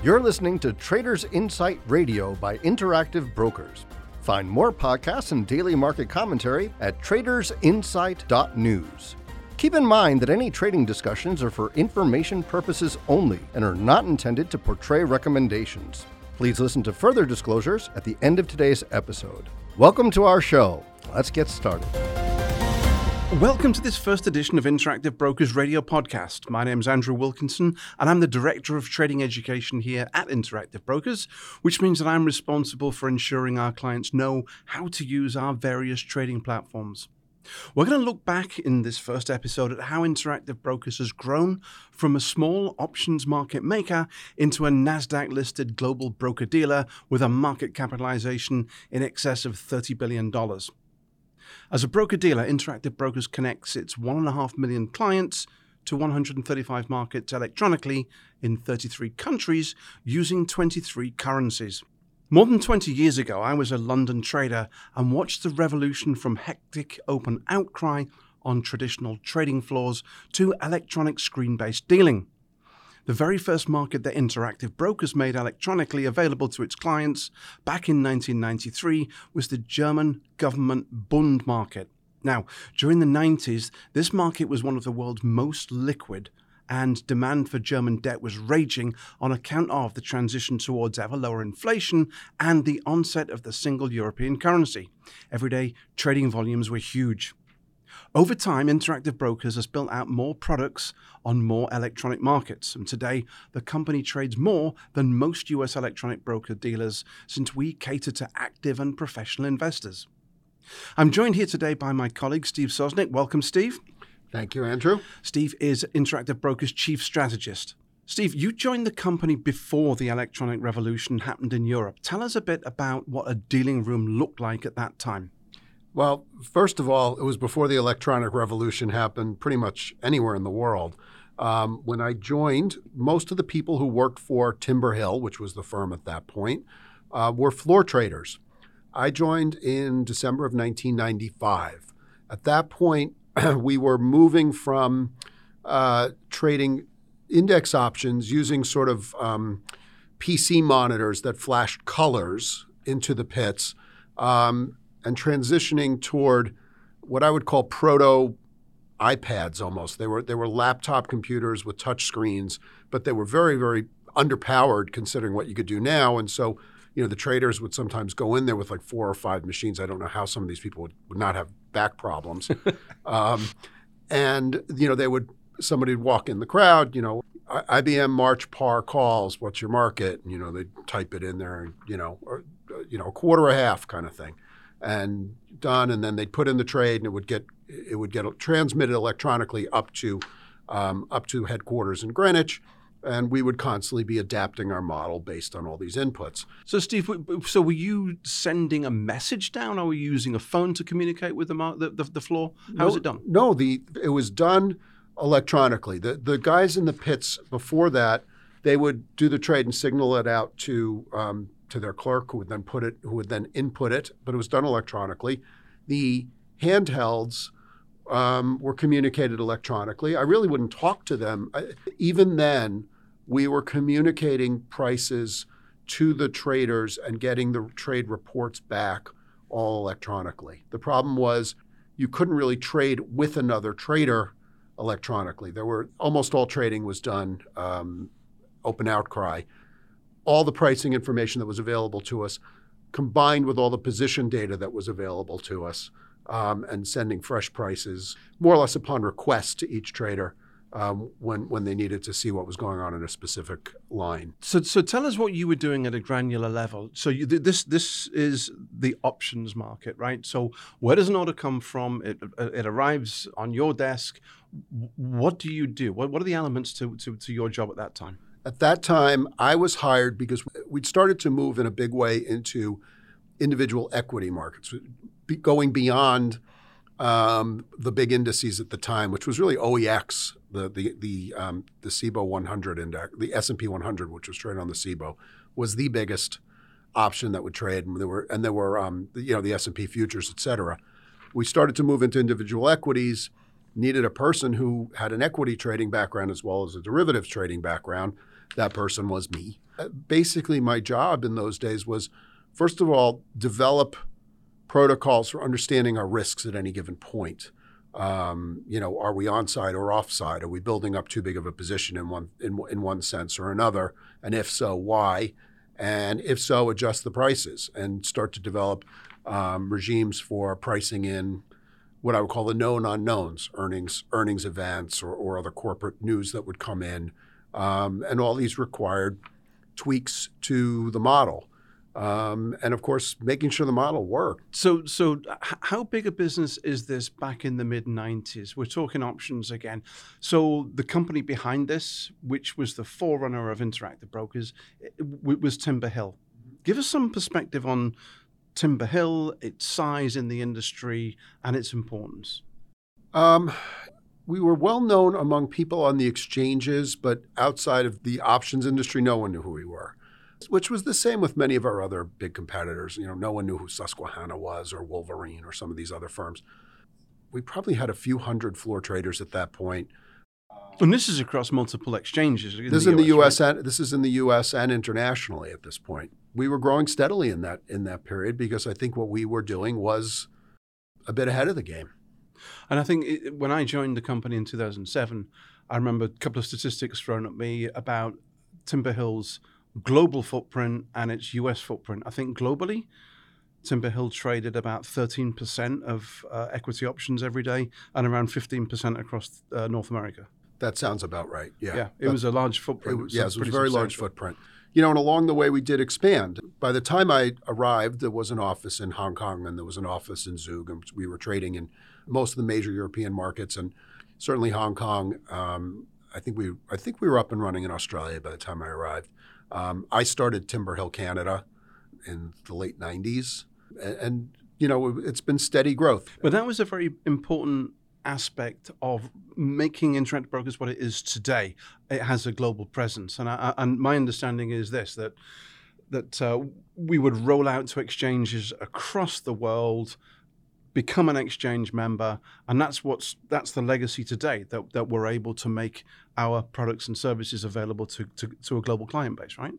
You're listening to Traders Insight Radio by Interactive Brokers. Find more podcasts and daily market commentary at tradersinsight.news. Keep in mind that any trading discussions are for information purposes only and are not intended to portray recommendations. Please listen to further disclosures at the end of today's episode. Welcome to our show. Let's get started. Welcome to this first edition of Interactive Brokers Radio Podcast. My name is Andrew Wilkinson, and I'm the Director of Trading Education here at Interactive Brokers, which means that I'm responsible for ensuring our clients know how to use our various trading platforms. We're going to look back in this first episode at how Interactive Brokers has grown from a small options market maker into a NASDAQ listed global broker dealer with a market capitalization in excess of $30 billion. As a broker dealer, Interactive Brokers connects its 1.5 million clients to 135 markets electronically in 33 countries using 23 currencies. More than 20 years ago, I was a London trader and watched the revolution from hectic open outcry on traditional trading floors to electronic screen based dealing. The very first market that Interactive Brokers made electronically available to its clients back in 1993 was the German government Bund market. Now, during the 90s, this market was one of the world's most liquid and demand for German debt was raging on account of the transition towards ever lower inflation and the onset of the single European currency. Everyday trading volumes were huge. Over time, Interactive Brokers has built out more products on more electronic markets, and today the company trades more than most US electronic broker dealers since we cater to active and professional investors. I'm joined here today by my colleague Steve Sosnick. Welcome, Steve. Thank you, Andrew. Steve is Interactive Brokers Chief Strategist. Steve, you joined the company before the electronic revolution happened in Europe. Tell us a bit about what a dealing room looked like at that time. Well, first of all, it was before the electronic revolution happened pretty much anywhere in the world. Um, when I joined, most of the people who worked for Timber Hill, which was the firm at that point, uh, were floor traders. I joined in December of 1995. At that point, we were moving from uh, trading index options using sort of um, PC monitors that flashed colors into the pits um, and transitioning toward what I would call proto iPads almost. They were they were laptop computers with touch screens, but they were very very underpowered considering what you could do now. And so, you know, the traders would sometimes go in there with like four or five machines. I don't know how some of these people would, would not have back problems. um, and you know, they would somebody would walk in the crowd. You know, IBM March par calls. What's your market? And, you know, they'd type it in there, and you know, or, you know, a quarter a half kind of thing and done, and then they'd put in the trade, and it would get it would get transmitted electronically up to um, up to headquarters in Greenwich, and we would constantly be adapting our model based on all these inputs. So, Steve, so were you sending a message down, or were you using a phone to communicate with the the, the, the floor? How no, was it done? No, the it was done electronically. The the guys in the pits before that, they would do the trade and signal it out to um, to their clerk, who would then put it, who would then input it, but it was done electronically. The handhelds um, were communicated electronically. I really wouldn't talk to them. I, even then, we were communicating prices to the traders and getting the trade reports back all electronically. The problem was you couldn't really trade with another trader electronically. There were almost all trading was done um, open outcry all the pricing information that was available to us, combined with all the position data that was available to us, um, and sending fresh prices more or less upon request to each trader. Um, when when they needed to see what was going on in a specific line. So, so tell us what you were doing at a granular level. So, you, this this is the options market, right? So, where does an order come from? It it arrives on your desk. What do you do? What what are the elements to to, to your job at that time? At that time, I was hired because we'd started to move in a big way into individual equity markets, going beyond um, the big indices at the time, which was really OEX, the the the um, the CBOE 100 index, the S&P 100, which was traded on the CBOE, was the biggest option that would trade, and there were and there were um, you know the S&P futures, et cetera. We started to move into individual equities. Needed a person who had an equity trading background as well as a derivatives trading background that person was me. Uh, basically, my job in those days was, first of all, develop protocols for understanding our risks at any given point. Um, you know, are we onside or offside? Are we building up too big of a position in one in, in one sense or another? And if so, why? And if so, adjust the prices and start to develop um, regimes for pricing in what I would call the known unknowns, earnings, earnings events, or, or other corporate news that would come in, um, and all these required tweaks to the model. Um, and of course, making sure the model worked. So, so how big a business is this back in the mid '90s? We're talking options again. So, the company behind this, which was the forerunner of Interactive Brokers, was Timber Hill. Give us some perspective on Timber Hill, its size in the industry, and its importance? Um, we were well known among people on the exchanges, but outside of the options industry, no one knew who we were. Which was the same with many of our other big competitors. You know, no one knew who Susquehanna was or Wolverine or some of these other firms. We probably had a few hundred floor traders at that point. And this is across multiple exchanges. This is in the U.S. Right? and this is in the U.S. and internationally at this point we were growing steadily in that in that period because I think what we were doing was a bit ahead of the game. And I think it, when I joined the company in 2007, I remember a couple of statistics thrown at me about Timber Hill's global footprint and its US footprint. I think globally, Timber Hill traded about 13% of uh, equity options every day and around 15% across uh, North America. That sounds about right. Yeah. Yeah. It was a large footprint. It, it yes, it was a very large footprint you know, and along the way we did expand. By the time I arrived, there was an office in Hong Kong and there was an office in Zug, and we were trading in most of the major European markets and certainly Hong Kong. Um, I think we I think we were up and running in Australia by the time I arrived. Um, I started Timber Hill Canada in the late '90s, and, and you know it's been steady growth. But that was a very important aspect of making internet brokers what it is today. It has a global presence, and I, and my understanding is this that that uh, we would roll out to exchanges across the world become an exchange member and that's what's that's the legacy today that, that we're able to make our products and services available to, to, to a global client base right?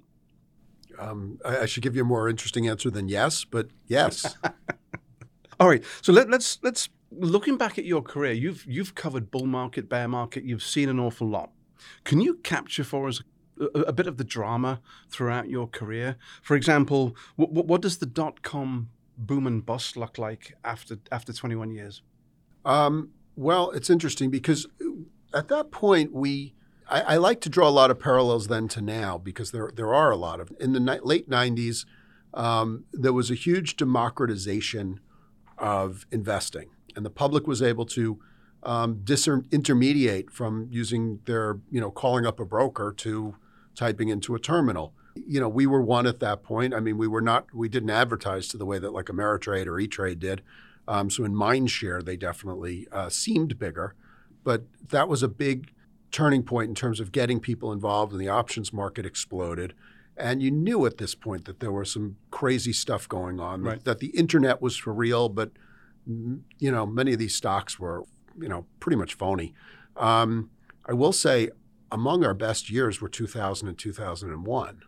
Um, I, I, should give you a more interesting answer than yes but yes. All right. So let, let's let's looking back at your career, you've you've covered bull market, bear market, you've seen an awful lot. Can you capture for us a, a bit of the drama throughout your career? For example, what, what does the dot com boom and bust look like after after 21 years? Um, well, it's interesting because at that point we. I, like to draw a lot of parallels then to now because there there are a lot of in the ni- late 90s um, there was a huge democratization of investing and the public was able to um, disintermediate from using their, you know, calling up a broker to typing into a terminal. You know, we were one at that point. I mean, we were not, we didn't advertise to the way that like Ameritrade or E-Trade did. Um, so in mindshare, they definitely uh, seemed bigger, but that was a big turning point in terms of getting people involved, and the options market exploded. And you knew at this point that there was some crazy stuff going on, right. that, that the internet was for real, but you know, many of these stocks were, you know, pretty much phony. Um, I will say among our best years were 2000 and 2001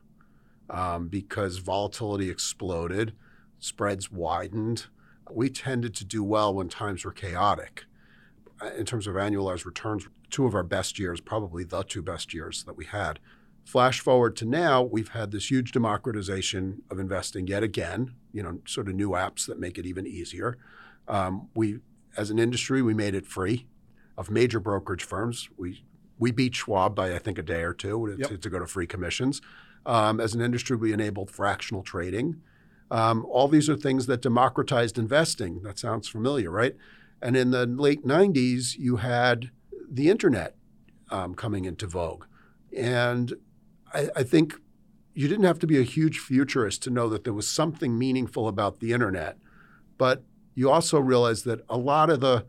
um, because volatility exploded, spreads widened. We tended to do well when times were chaotic. Uh, in terms of annualized returns, two of our best years, probably the two best years that we had. Flash forward to now, we've had this huge democratization of investing yet again, you know, sort of new apps that make it even easier. Um, we, as an industry, we made it free of major brokerage firms. We we beat Schwab by I think a day or two yep. to, to, go to free commissions. Um, as an industry, we enabled fractional trading. Um, all these are things that democratized investing. That sounds familiar, right? And in the late 90s, you had the internet um, coming into vogue. And I, I think you didn't have to be a huge futurist to know that there was something meaningful about the internet. But you also realize that a lot of the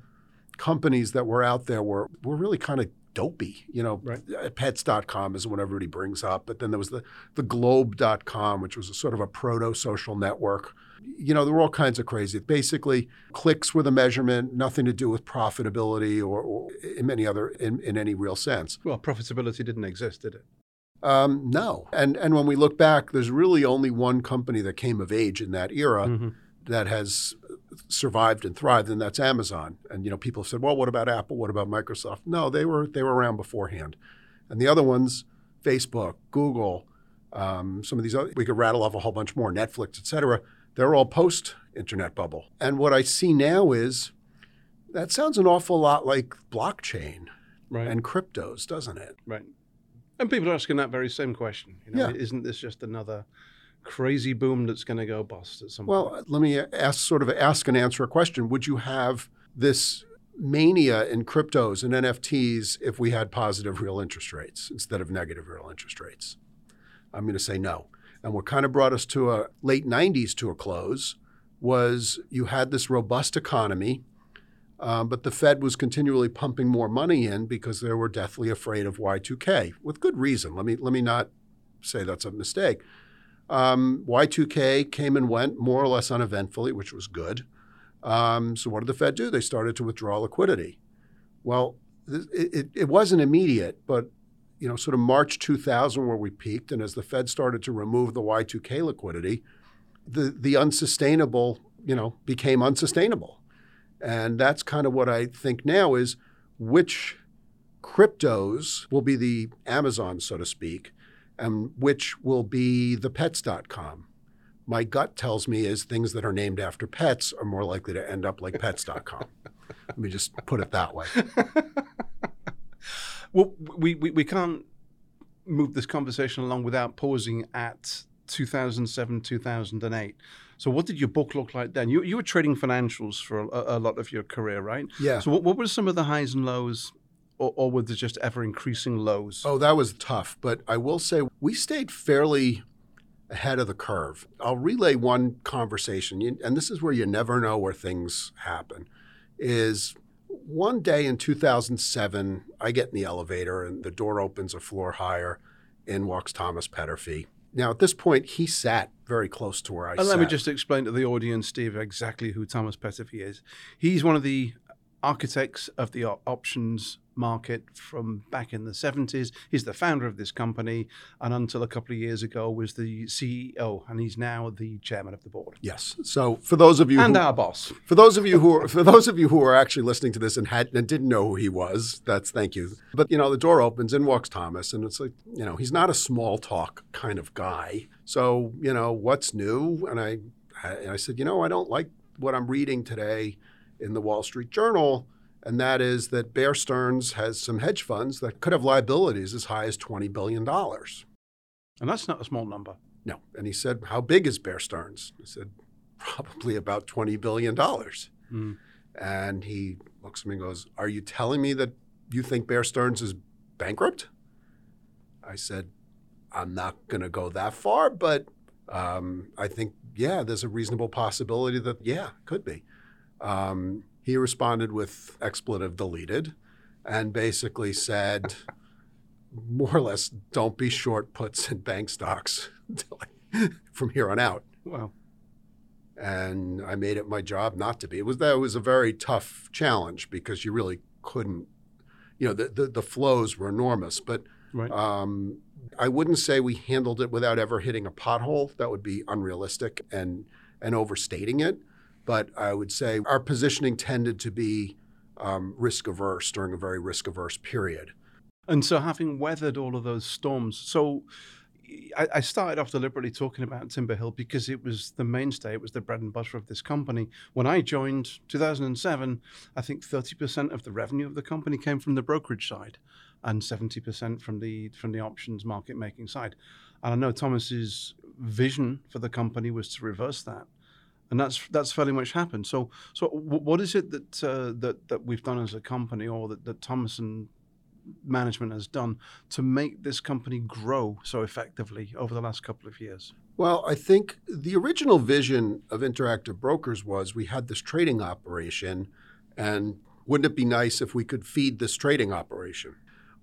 companies that were out there were were really kind of dopey. You know, right. Uh, pets.com is what everybody brings up. But then there was the, the globe.com, which was a sort of a proto social network. You know, there were all kinds of crazy. Basically, clicks were the measurement, nothing to do with profitability or, or in many other, in, in any real sense. Well, profitability didn't exist, did it? Um, no. And and when we look back, there's really only one company that came of age in that era Mm-hmm. that has survived and thrived, and that's Amazon. And you know, people have said, well, what about Apple? What about Microsoft? No, they were they were around beforehand. And the other ones, Facebook, Google, um, some of these other, we could rattle off a whole bunch more, Netflix, et cetera. They're all post internet bubble. And what I see now is that sounds an awful lot like blockchain Right. and cryptos, doesn't it? Right. And people are asking that very same question. You know, Yeah. Isn't this just another crazy boom that's going to go bust at some point? Well, let me ask sort of ask and answer a question. Would you have this mania in cryptos and NFTs if we had positive real interest rates instead of negative real interest rates? I'm going to say no. And what kind of brought us to a late 90s to a close was you had this robust economy, um, but the Fed was continually pumping more money in because they were deathly afraid of Y2K with good reason. Let me let me not say that's a mistake. Um, Y2K came and went more or less uneventfully, which was good. Um, so what did the Fed do? They started to withdraw liquidity. Well, it, it wasn't immediate, but you know, sort of March 2000 where we peaked, and as the Fed started to remove the Y2K liquidity, the the unsustainable, you know, became unsustainable, and that's kind of what I think now is which cryptos will be the Amazon, so to speak, and which will be the pets.com. My gut tells me is things that are named after pets are more likely to end up like pets.com. Let me just put it that way. Well, we, we, we can't move this conversation along without pausing at 2007, 2008. So, what did your book look like then? You, you were trading financials for a, a lot of your career, right? Yeah. So, what, what were some of the highs and lows, or, or were there just ever increasing lows? Oh, that was tough. But I will say we stayed fairly ahead of the curve. I'll relay one conversation, and this is where you never know where things happen. Is one day in 2007, I get in the elevator and the door opens a floor higher. In walks Thomas Peterffy. Now, at this point, he sat very close to where I And sat. let me just explain to the audience, Steve, exactly who Thomas Peterffy is. He's one of the architects of the op- options market from back in the 70s. He's the founder of this company, and until a couple of years ago was the CEO, and he's now the chairman of the board Yes. So for those of you and who, our boss. For those of you who are, for those of you who are actually listening to this and had and didn't know who he was, that's thank you. But you know, the door opens, in walks Thomas, and it's like you know, he's not a small talk kind of guy. So you know, what's new? And I, and I said, you know, I don't like what I'm reading today in the Wall Street Journal, and that is that Bear Stearns has some hedge funds that could have liabilities as high as twenty billion dollars. And that's not a small number. No. And he said, How big is Bear Stearns? I said, Probably about $20 billion. Mm. And he looks at me and goes, Are you telling me that you think Bear Stearns is bankrupt? I said, I'm not going to go that far, but um, I think, yeah, there's a reasonable possibility that, yeah, could be. Um, he responded with expletive deleted and basically said, more or less, don't be short puts in bank stocks from here on out. Well, And I made it my job not to be. It was that was a very tough challenge because you really couldn't, you know, the the, the flows were enormous. But right. um, I wouldn't say we handled it without ever hitting a pothole. That would be unrealistic and and overstating it. But I would say our positioning tended to be um, risk averse during a very risk averse period. And so, having weathered all of those storms, so I, I started off deliberately talking about Timber Hill because it was the mainstay, it was the bread and butter of this company. When I joined 2007, I think 30% of the revenue of the company came from the brokerage side, and 70% from the from the options market making side. And I know Thomas's vision for the company was to reverse that. And that's that's fairly much happened. So, so wh- what is it that uh, that that we've done as a company, or that, that Thomas and management has done to make this company grow so effectively over the last couple of years? Well, I think the original vision of Interactive Brokers was we had this trading operation, and wouldn't it be nice if we could feed this trading operation?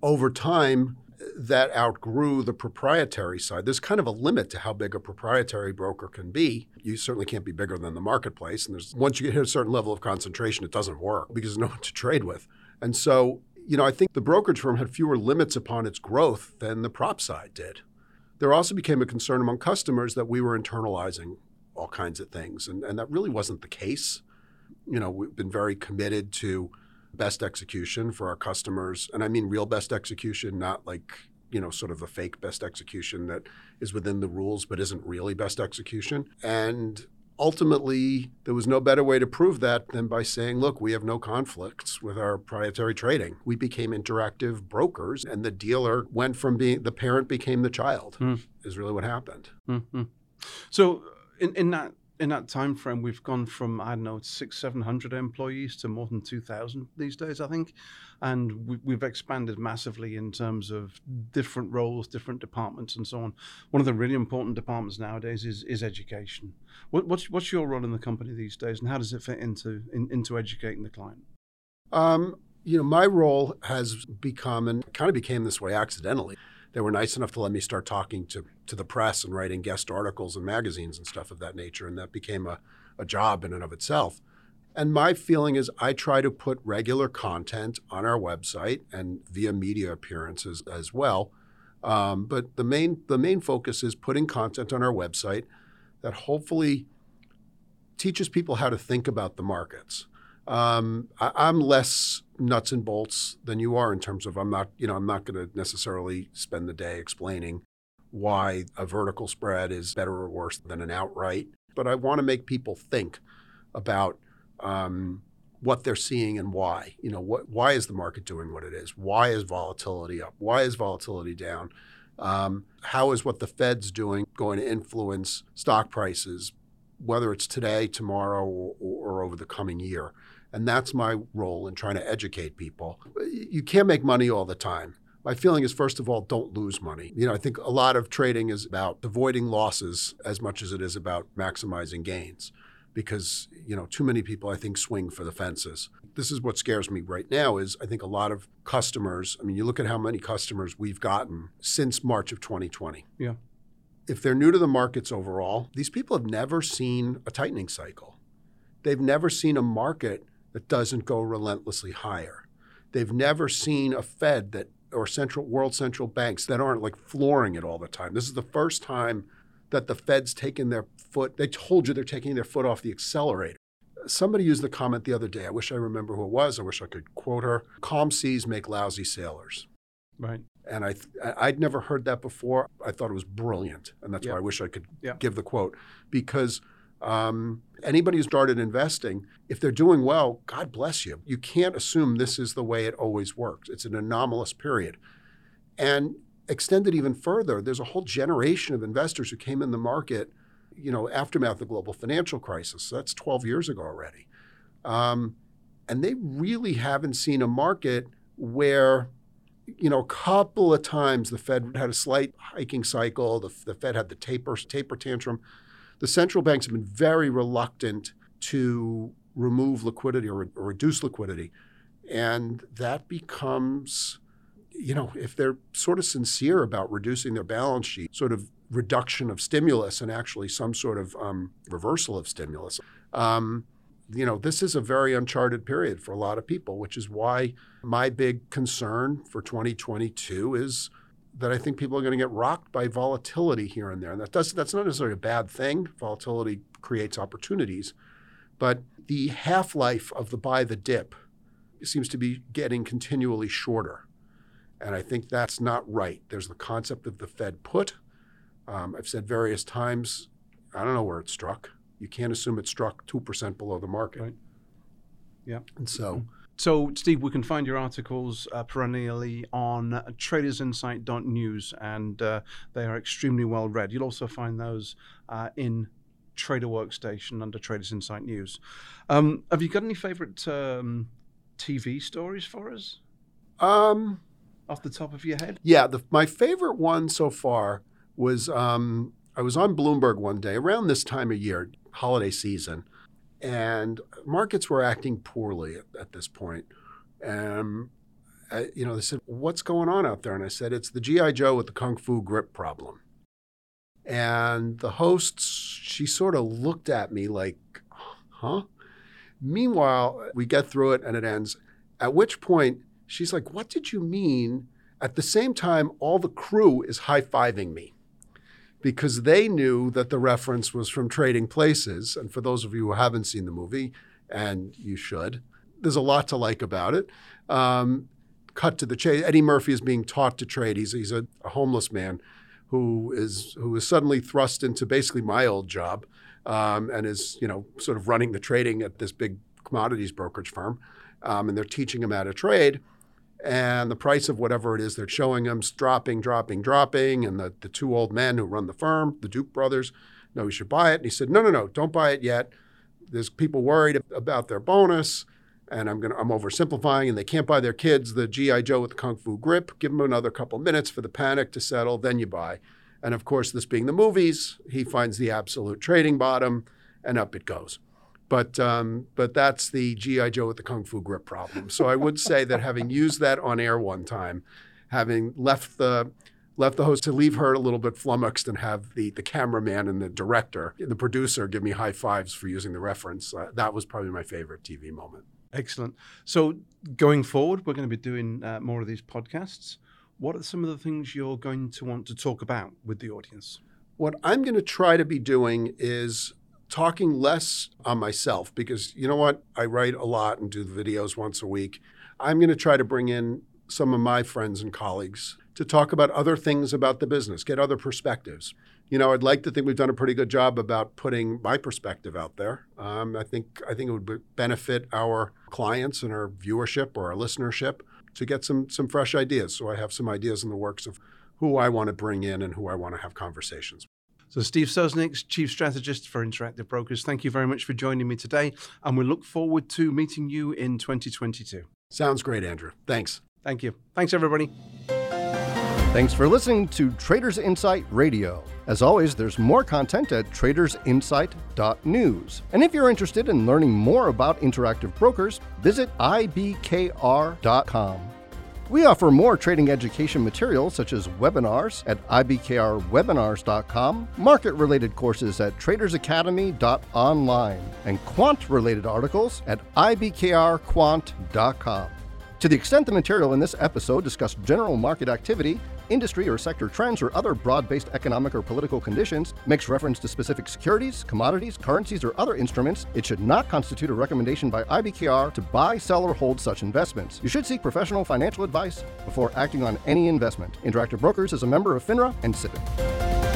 Over time, that outgrew the proprietary side. There's kind of a limit to how big a proprietary broker can be. You certainly can't be bigger than the marketplace. And there's once you get hit a certain level of concentration, it doesn't work because there's no one to trade with. And so you know, I think the brokerage firm had fewer limits upon its growth than the prop side did. There also became a concern among customers that we were internalizing all kinds of things, and, and that really wasn't the case. You know, we've been very committed to best execution for our customers, and I mean real best execution, not like you know, sort of a fake best execution that is within the rules but isn't really best execution. And ultimately, there was no better way to prove that than by saying, look, we have no conflicts with our proprietary trading. We became interactive brokers, and the dealer went from being the parent became the child, mm. is really what happened. Mm-hmm. So, in, in that in that time frame, we've gone from I don't know six, seven hundred employees to more than two thousand these days, I think, and we, have expanded massively in terms of different roles, different departments, and so on. One of the really important departments nowadays is is education. What, what's what's your role in the company these days, and how does it fit into in, into educating the client? Um, you know, my role has become and kind of became this way accidentally they were nice enough to let me start talking to, to the press and writing guest articles and magazines and stuff of that nature. And that became a, a job in and of itself. And my feeling is I try to put regular content on our website and via media appearances as well. Um, but the main the main focus is putting content on our website that hopefully teaches people how to think about the markets. Um, I, am less nuts and bolts than you are in terms of I'm not, you know, I'm not going to necessarily spend the day explaining why a vertical spread is better or worse than an outright. But I want to make people think about um, what they're seeing and why. You know, what why is the market doing what it is? Why is volatility up? Why is volatility down? Um, how is what the Fed's doing going to influence stock prices, whether it's today, tomorrow, or, or over the coming year? And that's my role in trying to educate people. You can't make money all the time. My feeling is, first of all, don't lose money. You know, I think a lot of trading is about avoiding losses as much as it is about maximizing gains because, you know, too many people, I think, swing for the fences. This is what scares me right now is I think a lot of customers, I mean, you look at how many customers we've gotten since March of 2020. Yeah. If they're new to the markets overall, these people have never seen a tightening cycle. They've never seen a market that doesn't go relentlessly higher. They've never seen a Fed that or central world central banks that aren't like flooring it all the time. This is the first time that the Fed's taken their foot. They told you they're taking their foot off the accelerator. Somebody used the comment the other day. I wish I remember who it was. I wish I could quote her. Calm seas make lousy sailors. Right. And I, I'd never heard that before. I thought it was brilliant, and that's yep. why I wish I could yep. give the quote because um, anybody who started investing, if they're doing well, God bless you. You can't assume this is the way it always works. It's an anomalous period. And extended even further, there's a whole generation of investors who came in the market, you know, aftermath of the global financial crisis. So that's 12 years ago already. Um, and they really haven't seen a market where you know, a couple of times the Fed had a slight hiking cycle. The, the Fed had the taper taper tantrum the central banks have been very reluctant to remove liquidity or, or reduce liquidity. And that becomes, you know, if they're sort of sincere about reducing their balance sheet, sort of reduction of stimulus and actually some sort of um, reversal of stimulus. Um, you know, this is a very uncharted period for a lot of people, which is why my big concern for 2022 is that I think people are going to get rocked by volatility here and there. And that does, that's not necessarily a bad thing. Volatility creates opportunities. But the half life of the buy the dip seems to be getting continually shorter. And I think that's not right. There's the concept of the Fed put. Um, I've said various times, I don't know where it struck. You can't assume it struck 2% below the market. Right. Yeah. And so so, Steve, we can find your articles uh, perennially on tradersinsight.news, and uh, they are extremely well read. You'll also find those uh, in Trader Workstation under Traders Insight News. Um, have you got any favorite um, TV stories for us? Um, Off the top of your head? Yeah, the, my favorite one so far was um, I was on Bloomberg one day around this time of year, holiday season and markets were acting poorly at, at this point. Um, I, you know, they said, "What's going on out there?" And I said, "It's the GI Joe with the kung fu grip problem." And the host, she sort of looked at me like, "Huh?" Meanwhile, we get through it and it ends. At which point, She's like, What did you mean? At the same time, all the crew is high fiving me because they knew that the reference was from Trading Places. And for those of you who haven't seen the movie, and you should, there's a lot to like about it. Um, cut to the chase. Eddie Murphy is being taught to trade. He's, he's a, a homeless man who is who is suddenly thrust into basically my old job um, and is you know sort of running the trading at this big commodities brokerage firm, um, and they're teaching him how to trade. And the price of whatever it is they're showing is dropping, dropping, dropping. And the, the two old men who run the firm, the Duke brothers, know he should buy it. And he said, No, no, no, don't buy it yet. There's people worried about their bonus and I'm to I'm oversimplifying and they can't buy their kids the GI Joe with the kung fu grip give them another couple minutes for the panic to settle then you buy and of course this being the movies he finds the absolute trading bottom and up it goes but um, but that's the GI Joe with the kung fu grip problem so I would say that having used that on air one time having left the left the host to leave her a little bit flummoxed and have the the cameraman and the director the producer give me high fives for using the reference uh, that was probably my favorite TV moment Excellent. So going forward, we're going to be doing uh, more of these podcasts. What are some of the things you're going to want to talk about with the audience? What I'm going to try to be doing is talking less on myself because you know what? I write a lot and do the videos once a week. I'm going to try to bring in some of my friends and colleagues to talk about other things about the business, get other perspectives you know, I'd like to think we've done a pretty good job about putting my perspective out there. Um, I think I think it would benefit our clients and our viewership or our listenership to get some some fresh ideas. So I have some ideas in the works of who I want to bring in and who I want to have conversations. So Steve Sosnick, Chief Strategist for Interactive Brokers, thank you very much for joining me today, and we look forward to meeting you in 2022. Sounds great, Andrew. Thanks. Thank you. Thanks, everybody. Thanks for listening to Traders Insight Radio. As always, there's more content at tradersinsight.news. And if you're interested in learning more about interactive brokers, visit ibkr.com. We offer more trading education materials such as webinars at ibkrwebinars.com, market related courses at tradersacademy.online, and quant related articles at ibkrquant.com. To the extent the material in this episode discussed general market activity, industry or sector trends, or other broad based economic or political conditions, makes reference to specific securities, commodities, currencies, or other instruments, it should not constitute a recommendation by IBKR to buy, sell, or hold such investments. You should seek professional financial advice before acting on any investment. Interactive Brokers is a member of FINRA and SIPC.